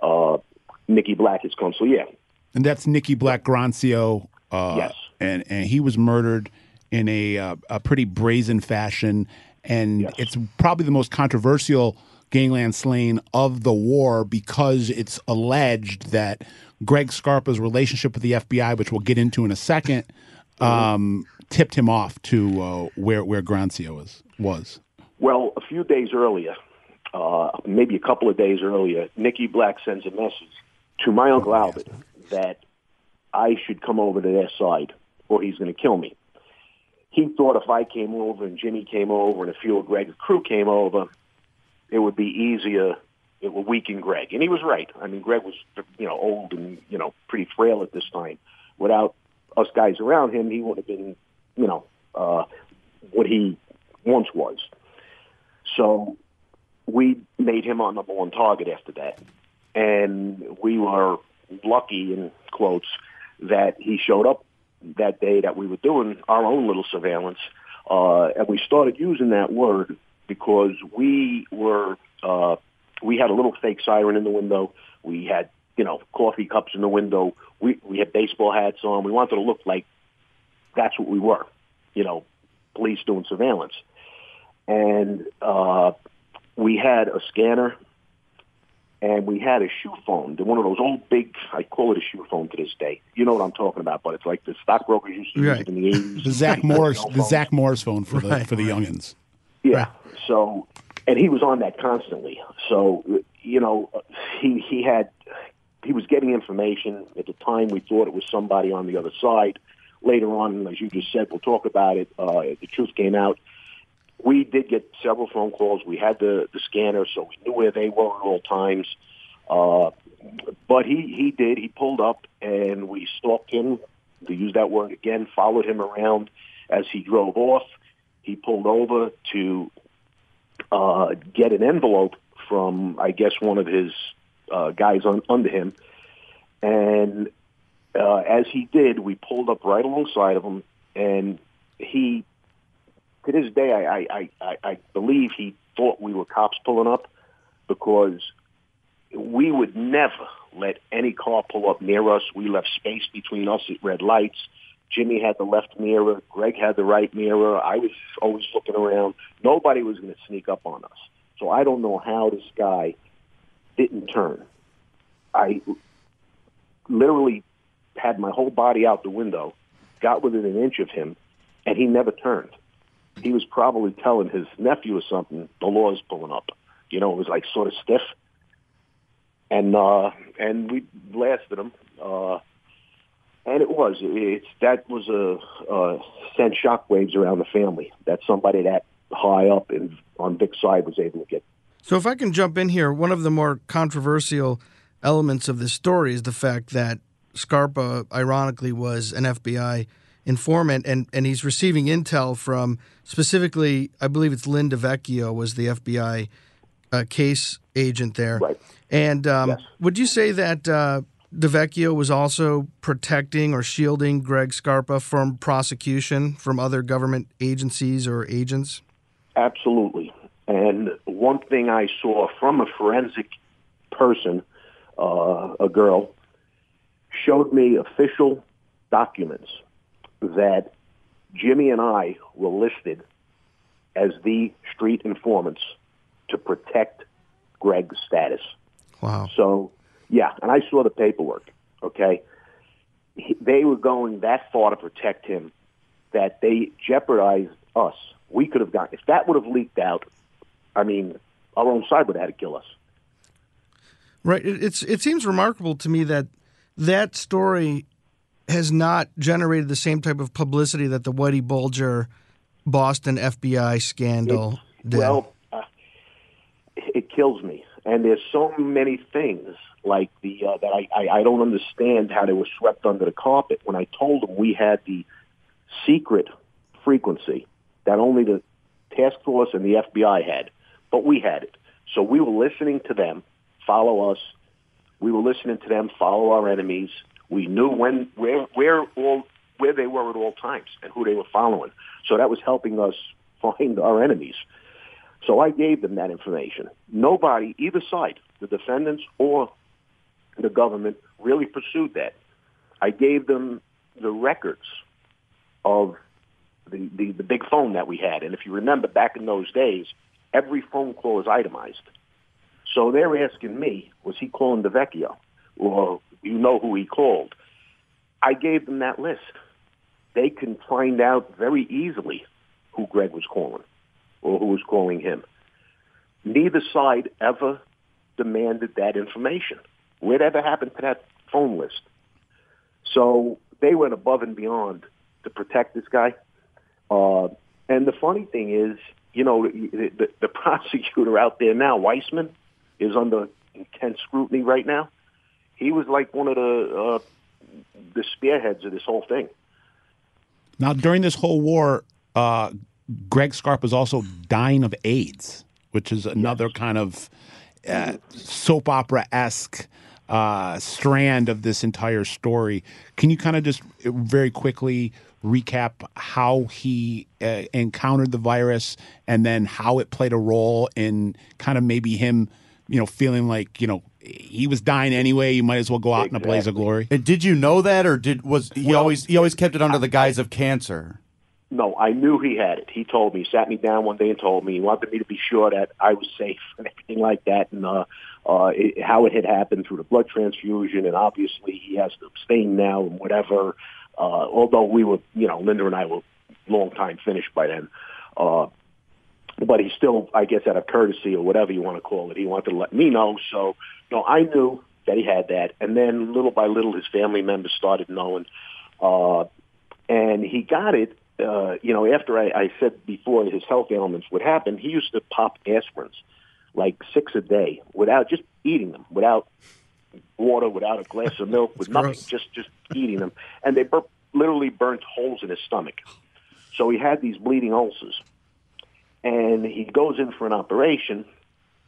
uh, Nicky Black his consigliere. And that's Nicky Black Grancio. Uh, Yes. And, and he was murdered in a, uh, a pretty brazen fashion. And Yes. it's probably the most controversial gangland slaying of the war because it's alleged that Greg Scarpa's relationship with the FBI, which we'll get into in a second, um, tipped him off to uh, where, where Grancio was. was. Well, a few days earlier, uh, maybe a couple of days earlier, Nicky Black sends a message to my uncle Albert that I should come over to their side or he's going to kill me. He thought if I came over and Jimmy came over and a few of Greg's crew came over, it would be easier. It would weaken Greg, and he was right. I mean, Greg was you know old and you know pretty frail at this time. Without us guys around him, he would have been you know uh, what he once was. So we made him our number one target after that. And we were lucky, in quotes, that he showed up that day that we were doing our own little surveillance. Uh, and we started using that word because we were, uh, we had a little fake siren in the window. We had, you know, coffee cups in the window. We, we had baseball hats on. We wanted to look like that's what we were, you know, police doing surveillance and uh, we had a scanner, and we had a shoe phone. They're one of those old big, I call it a shoe phone to this day. You know what I'm talking about, but it's like the stockbrokers used to use Right. it in the 80s. The Zach Morris, the phone. Zach Morris phone for the Right, for the youngins. Yeah. So, and he was on that constantly. So, you know, he he had he was getting information at the time. We thought it was somebody on the other side. Later on, as you just said, we'll talk about it. Uh, the truth came out. We did get several phone calls. We had the the scanner, so we knew where they were at all times. Uh, but he he did. He pulled up, and we stalked him. To use that word again, followed him around as he drove off. He pulled over to uh, get an envelope from, I guess, one of his uh, guys on, under him. And uh, as he did, we pulled up right alongside of him, and he, to this day, I, I, I, I believe he thought we were cops pulling up because we would never let any car pull up near us. We left space between us at red lights. Jimmy had the left mirror. Greg had the right mirror. I was always looking around. Nobody was going to sneak up on us. So I don't know how this guy didn't turn. I literally had my whole body out the window, got within an inch of him, and he never turned. He was probably telling his nephew or something, the law's pulling up. You know, it was like sort of stiff. And uh and we blasted him. Uh and it was. It's that was a uh, sent shockwaves around the family. That somebody that high up in on Vic's side was able to get. So, if I can jump in here, one of the more controversial elements of this story is the fact that Scarpa, ironically, was an FBI informant, and, and he's receiving intel from specifically, I believe it's Lin DeVecchio was the FBI uh, case agent there. Right. And um, Yes. would you say that uh, DeVecchio was also protecting or shielding Greg Scarpa from prosecution from other government agencies or agents? Absolutely. And one thing I saw from a forensic person, uh, a girl, showed me official documents that Jimmy and I were listed as the street informants to protect Greg's status. Wow. So, yeah, and I saw the paperwork. Okay, He- they were going that far to protect him that they jeopardized us. We could have gotten if that would have leaked out. I mean, our own side would have had to kill us. Right. It, it's it seems remarkable to me that that story has not generated the same type of publicity that the Whitey Bulger Boston FBI scandal did. Well, uh, it kills me, and there's so many things like the uh, that I, I I don't understand how they were swept under the carpet. When I told them we had the secret frequency that only the task force and the FBI had, but we had it. So we were listening to them follow us. We were listening to them follow our enemies. We knew when where where all where they were at all times and who they were following. So that was helping us find our enemies. So I gave them that information. Nobody, either side, the defendants or the government, really pursued that. I gave them the records of the, the, the big phone that we had. And if you remember back in those days, every phone call is itemized. So they're asking me, was he calling DeVecchio? Or you know who he called? I gave them that list. They can find out very easily who Greg was calling or who was calling him. Neither side ever demanded that information. Whatever happened to that phone list? So they went above and beyond to protect this guy. Uh, and the funny thing is, you know, the, the, the prosecutor out there now, Weissmann, is under intense scrutiny right now. He was like one of the uh, the spearheads of this whole thing. Now, during this whole war, uh, Greg Scarpa was also dying of AIDS, which is another kind of uh, soap opera esque uh, strand of this entire story. Can you kind of just very quickly recap how he uh, encountered the virus and then how it played a role in kind of maybe him, you know, feeling like, you know, he was dying anyway. You might as well go out in a blaze of glory. And did you know that, or did was he Well, always he always kept it under the guise of cancer? No, I knew he had it. He told me, he sat me down one day and told me he wanted me to be sure that I was safe and everything like that, and uh, uh, it, how it had happened through the blood transfusion, and obviously he has to abstain now and whatever. Uh, although we were, you know, Linda and I were long time finished by then. Uh, but he still, I guess, out of courtesy or whatever you want to call it, he wanted to let me know. So, no, I knew that he had that, and then little by little, his family members started knowing, uh, and he got it. Uh, you know, after I, I said before his health ailments would happen, he used to pop aspirins, like six a day, without just eating them, without water, without a glass of milk, with nothing, gross. just just eating them, and they bur- literally burnt holes in his stomach. So he had these bleeding ulcers. and he goes in for an operation,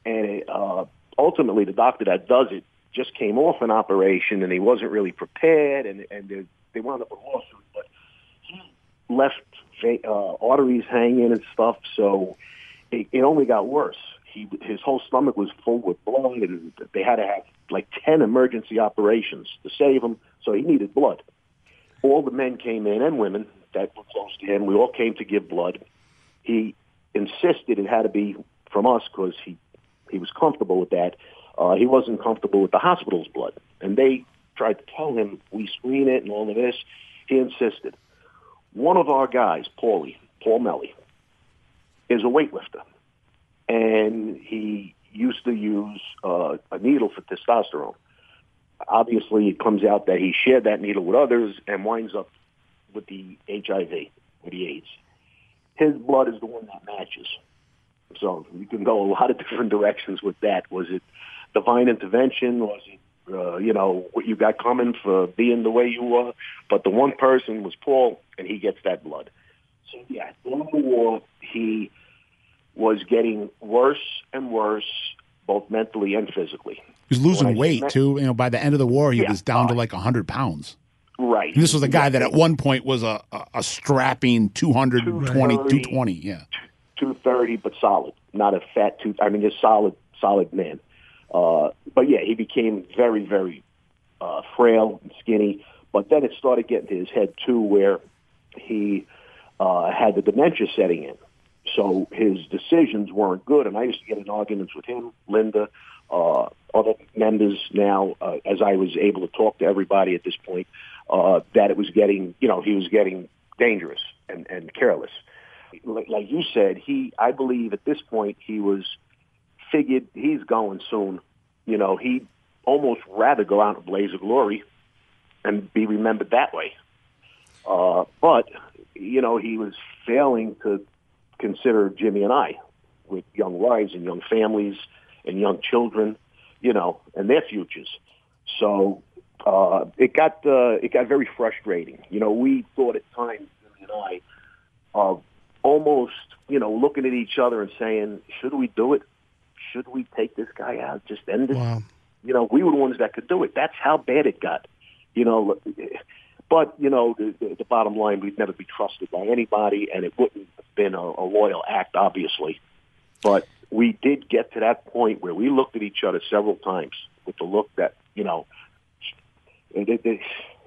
and uh, ultimately the doctor that does it just came off an operation, and he wasn't really prepared, and and they, they wound up with a lawsuit, but he left uh, arteries hanging and stuff, so it, it only got worse. He his whole stomach was full with blood, and they had to have like ten emergency operations to save him. So he needed blood. All the men came in and women that were close to him. We all came to give blood. He insisted it had to be from us because he he was comfortable with that. Uh, he wasn't comfortable with the hospital's blood, and they tried to tell him we screen it and all of this. He insisted. One of our guys, Paulie, Paul Mele, is a weightlifter, and he used to use uh, a needle for testosterone. Obviously, it comes out that he shared that needle with others and winds up with the HIV, with the AIDS. His blood is the one that matches. So you can go a lot of different directions with that. Was it divine intervention? Was it, uh, you know, what you got coming for being the way you were? But the one person was Paul, and he gets that blood. So yeah, during the war, he was getting worse and worse, both mentally and physically. He was losing When I say weight men- too. You know, by the end of the war, he Yeah. was down to like hundred pounds. Right. And this was a guy that at one point was a, a, a strapping 220, 230. 220. Yeah. two thirty, but solid, not a fat two. I mean, just solid, solid man. Uh, but yeah, he became very, very uh, frail and skinny. But then it started getting to his head too, where he uh, had the dementia setting in. So his decisions weren't good, and I used to get in arguments with him, Linda, uh, other members. Now, uh, as I was able to talk to everybody at this point, uh, that it was getting, you know, he was getting dangerous and, and careless like, like you said, he I believe at this point he was figured he's going soon. You know, he'd almost rather go out in a blaze of glory and be remembered that way. Uh, but you know, he was failing to consider Jimmy and I with young wives and young families and young children, you know, and their futures. So uh, it got uh, it got very frustrating. You know, we thought at times Jimmy and I of almost, you know, looking at each other and saying, should we do it? Should we take this guy out? Just end it? Wow. You know, we were the ones that could do it. That's how bad it got. You know, but, you know, the, the, the bottom line, we'd never be trusted by anybody, and it wouldn't have been a, a loyal act, obviously. But we did get to that point where we looked at each other several times with the look that, you know, it, it,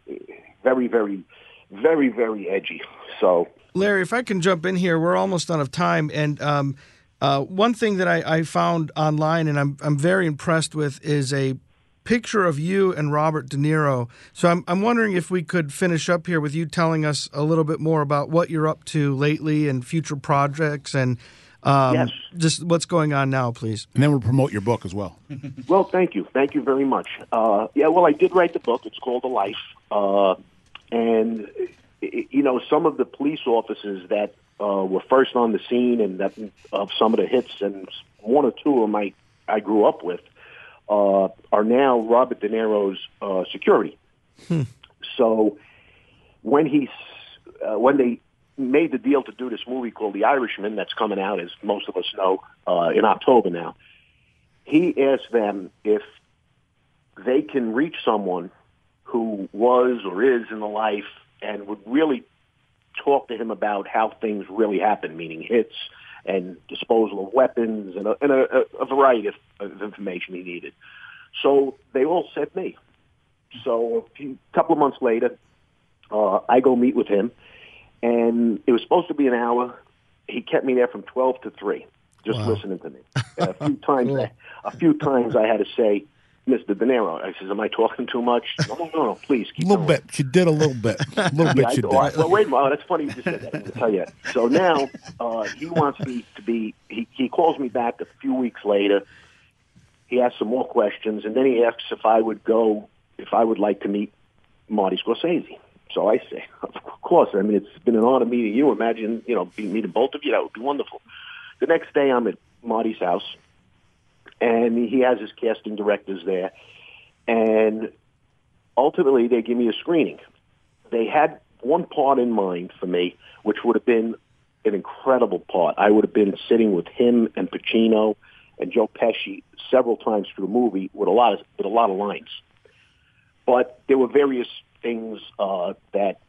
it, very, very, very, very edgy. So, Larry, if I can jump in here, we're almost out of time. And um, uh, one thing that I, I found online and I'm, I'm very impressed with is a picture of you and Robert De Niro. So I'm, I'm wondering if we could finish up here with you telling us a little bit more about what you're up to lately and future projects and um, Yes. just what's going on now, please. And then we'll promote your book as well. Well, thank you. Thank you very much. Uh, yeah, well, I did write the book. It's called A Life. Uh, and, y- you know, some of the police officers that uh, were first on the scene and that of some of the hits, and one or two of them I, I grew up with, uh, are now Robert De Niro's uh, security. So when he, uh, when they made the deal to do this movie called The Irishman, that's coming out, as most of us know, uh, in October now, he asked them if they can reach someone who was or is in the life and would really talk to him about how things really happen, meaning hits and disposal of weapons and a, and a, a variety of, of information he needed. So they all sent me. So a few, couple of months later, uh, I go meet with him, and it was supposed to be an hour. He kept me there from twelve to three, just listening to me. And a few times, a few times I had to say, "Mr. De Niro," I says, "Am I talking too much?" No, no, no, no please A little going. bit. She did a little bit. A little bit Yeah, I- she did. well, wait a minute. Oh, that's funny you just said that. To tell you. So now uh, he wants me to be. He, he calls me back a few weeks later. He asks some more questions, and then he asks if I would go, if I would like to meet Marty Scorsese. So I say, of course. I mean, it's been an honor meeting you. Imagine, you know, meeting both of you. That would be wonderful. The next day, I'm at Marty's house, and he has his casting directors there, and ultimately they give me a screening they had one part in mind for me, which would have been an incredible part. I would have been sitting with him and Pacino and Joe Pesci several times through the movie with a lot of with a lot of lines. But there were various things uh, that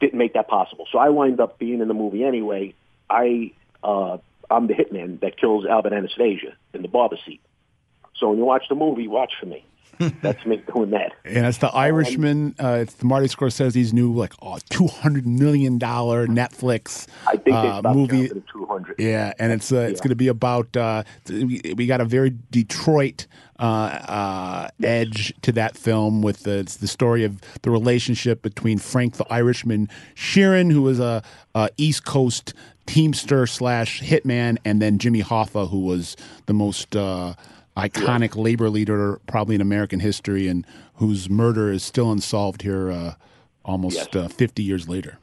didn't make that possible. So I wind up being in the movie anyway. I uh, I'm the hitman that kills Albert Anastasia in the barber seat. So when you watch the movie, watch for me. That's me doing that. And it's the Irishman. Uh, it's the Marty Scorsese's new like oh, two hundred million dollar Netflix I think uh, movie. 200. Yeah, and it's uh, it's going to be about uh, we, we got a very Detroit uh, uh, edge to that film with the it's the story of the relationship between Frank the Irishman Sheeran, who was a, a East Coast teamster slash hitman, and then Jimmy Hoffa, who was the most iconic labor leader probably in American history, and whose murder is still unsolved here uh, almost Yes. uh, fifty years later.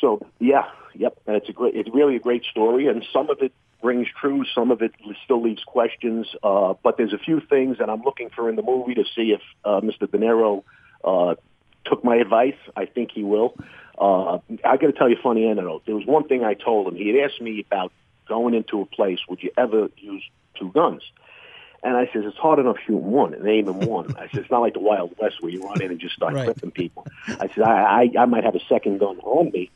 So yeah, yep, and it's a great, it's really a great story, and some of it rings true, some of it still leaves questions. Uh, but there's a few things that I'm looking for in the movie to see if uh, Mr. De Niro uh, took my advice. I think he will. Uh, I got to tell you a funny anecdote. There was one thing I told him. He had asked me about going into a place. Would you ever use two guns? And I says, it's hard enough shooting one and aiming one. I said, it's not like the Wild West where you run in and just start Right. clipping people. I said, I, I, I might have a second gun on me.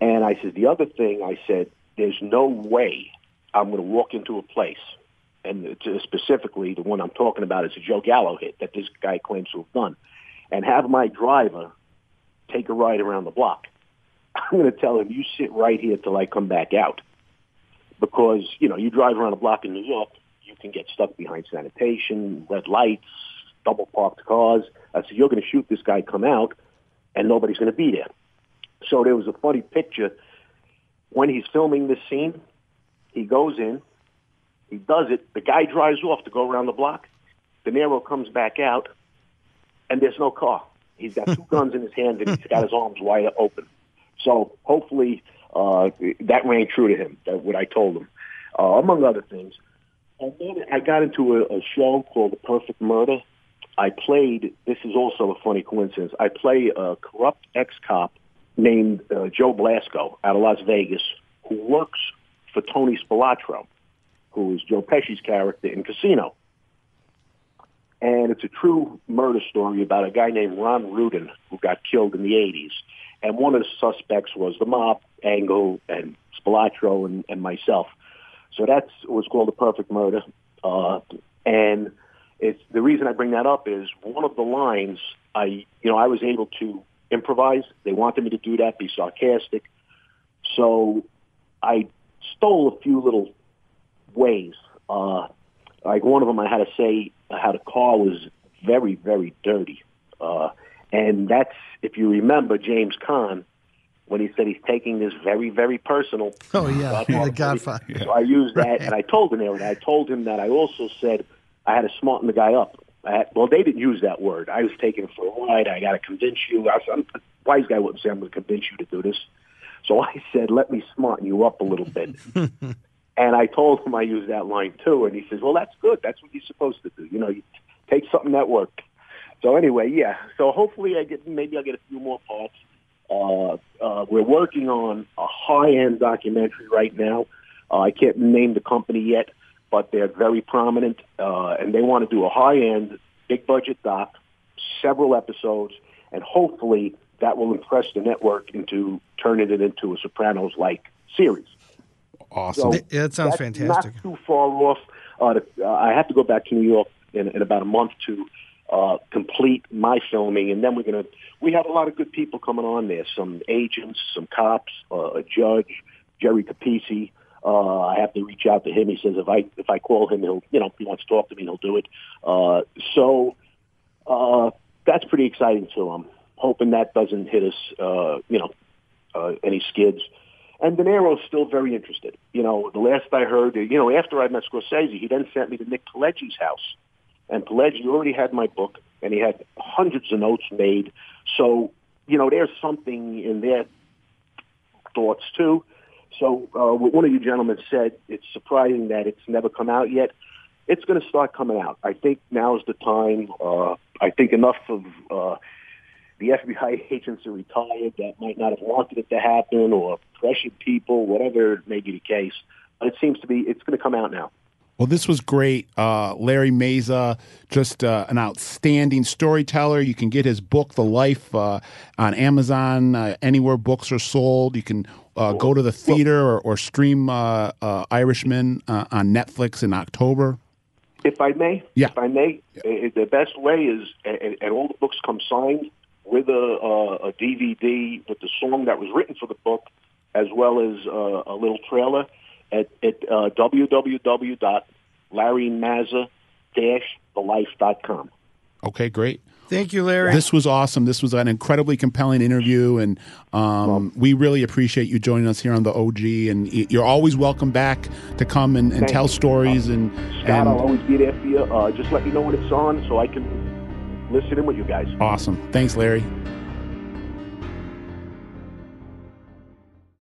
And I said, the other thing, I said, there's no way I'm going to walk into a place, and uh, specifically the one I'm talking about is a Joe Gallo hit that this guy claims to have done, and have my driver take a ride around the block. I'm going to tell him, you sit right here till I come back out. Because, you know, you drive around a block in New York, you can get stuck behind sanitation, red lights, double parked cars. I said, you're going to shoot this guy come out, and nobody's going to be there. So there was a funny picture. When he's filming this scene, he goes in, he does it, the guy drives off to go around the block. De Niro comes back out, and there's no car. He's got two guns in his hand, and he's got his arms wide open. So hopefully uh, that rang true to him, that, what I told him, uh, among other things. I got into a, a show called The Perfect Murder. I played, this is also a funny coincidence, I play a corrupt ex-cop named uh, Joe Blasko out of Las Vegas who works for Tony Spilotro, who is Joe Pesci's character in Casino. And it's a true murder story about a guy named Ron Rudin who got killed in the 80s. And one of the suspects was the mob, Angle, and Spilotro, and, and myself. So that's what's called a perfect murder. Uh, and it's the reason I bring that up is one of the lines I, you know, I was able to improvise. They wanted me to do that, be sarcastic. So I stole a few little ways. Uh, like one of them, I had to say how the car was very, very dirty. Uh, and that's, if you remember James Caan, when he said he's taking this very, very personal. Oh yeah, Godfather the Godfather. movie. So I used that, and I told him and I told him that I also said I had to smarten the guy up. I had, well, they didn't use that word. I was taking him for a ride. I got to convince you. I said, a wise guy wouldn't say I'm going to convince you to do this. So I said, let me smarten you up a little bit. and I told him I used that line too, and he says, well, that's good. That's what you're supposed to do. You know, you take something that worked. So anyway, yeah. So hopefully I get maybe I'll get a few more parts. Uh, uh, we're working on a high-end documentary right now. Uh, I can't name the company yet, but they're very prominent, uh, and they want to do a high-end, big-budget doc, several episodes, and hopefully that will impress the network into turning it into a Sopranos-like series. Awesome. So Yeah, that sounds that's fantastic. Not too far off. Uh, to, uh, I have to go back to New York in, in about a month to uh, complete my filming, and then we're gonna. We have a lot of good people coming on there. Some agents, some cops, uh, a judge, Jerry Capeci. Uh, I have to reach out to him. He says if I if I call him, he'll you know he wants to talk to me, he'll do it. Uh, so uh, that's pretty exciting too. I'm hoping that doesn't hit us, uh, you know, uh, any skids. And De Niro's still very interested. You know, the last I heard, you know, after I met Scorsese, he then sent me to Nick Pileggi's house. And Pileggi already had my book, and he had hundreds of notes made. So, you know, there's something in their thoughts, too. So uh, what one of you gentlemen said, it's surprising that it's never come out yet. It's going to start coming out. I think now is the time. Uh, I think enough of uh, the FBI agents are retired that might not have wanted it to happen or pressured people, whatever may be the case. But it seems to be it's going to come out now. Well, this was great. Uh, Larry Mazza, just uh, an outstanding storyteller. You can get his book, The Life, uh, on Amazon, uh, anywhere books are sold. You can uh, go to the theater or, or stream uh, uh, Irishman uh, on Netflix in October. If I may, Yeah. if I may, uh, the best way is, and, and all the books come signed with a, uh, a DVD with the song that was written for the book, as well as uh, a little trailer at, at uh, www.larrymazza-thelife.com. Okay, great. Thank you, Larry. This was awesome. This was an incredibly compelling interview, and um, we really appreciate you joining us here on the OG. And you're always welcome back to come and, and tell you. stories. And, Scott, I'll always be there for you. Uh, just let me know when it's on so I can listen in with you guys. awesome. Thanks, Larry.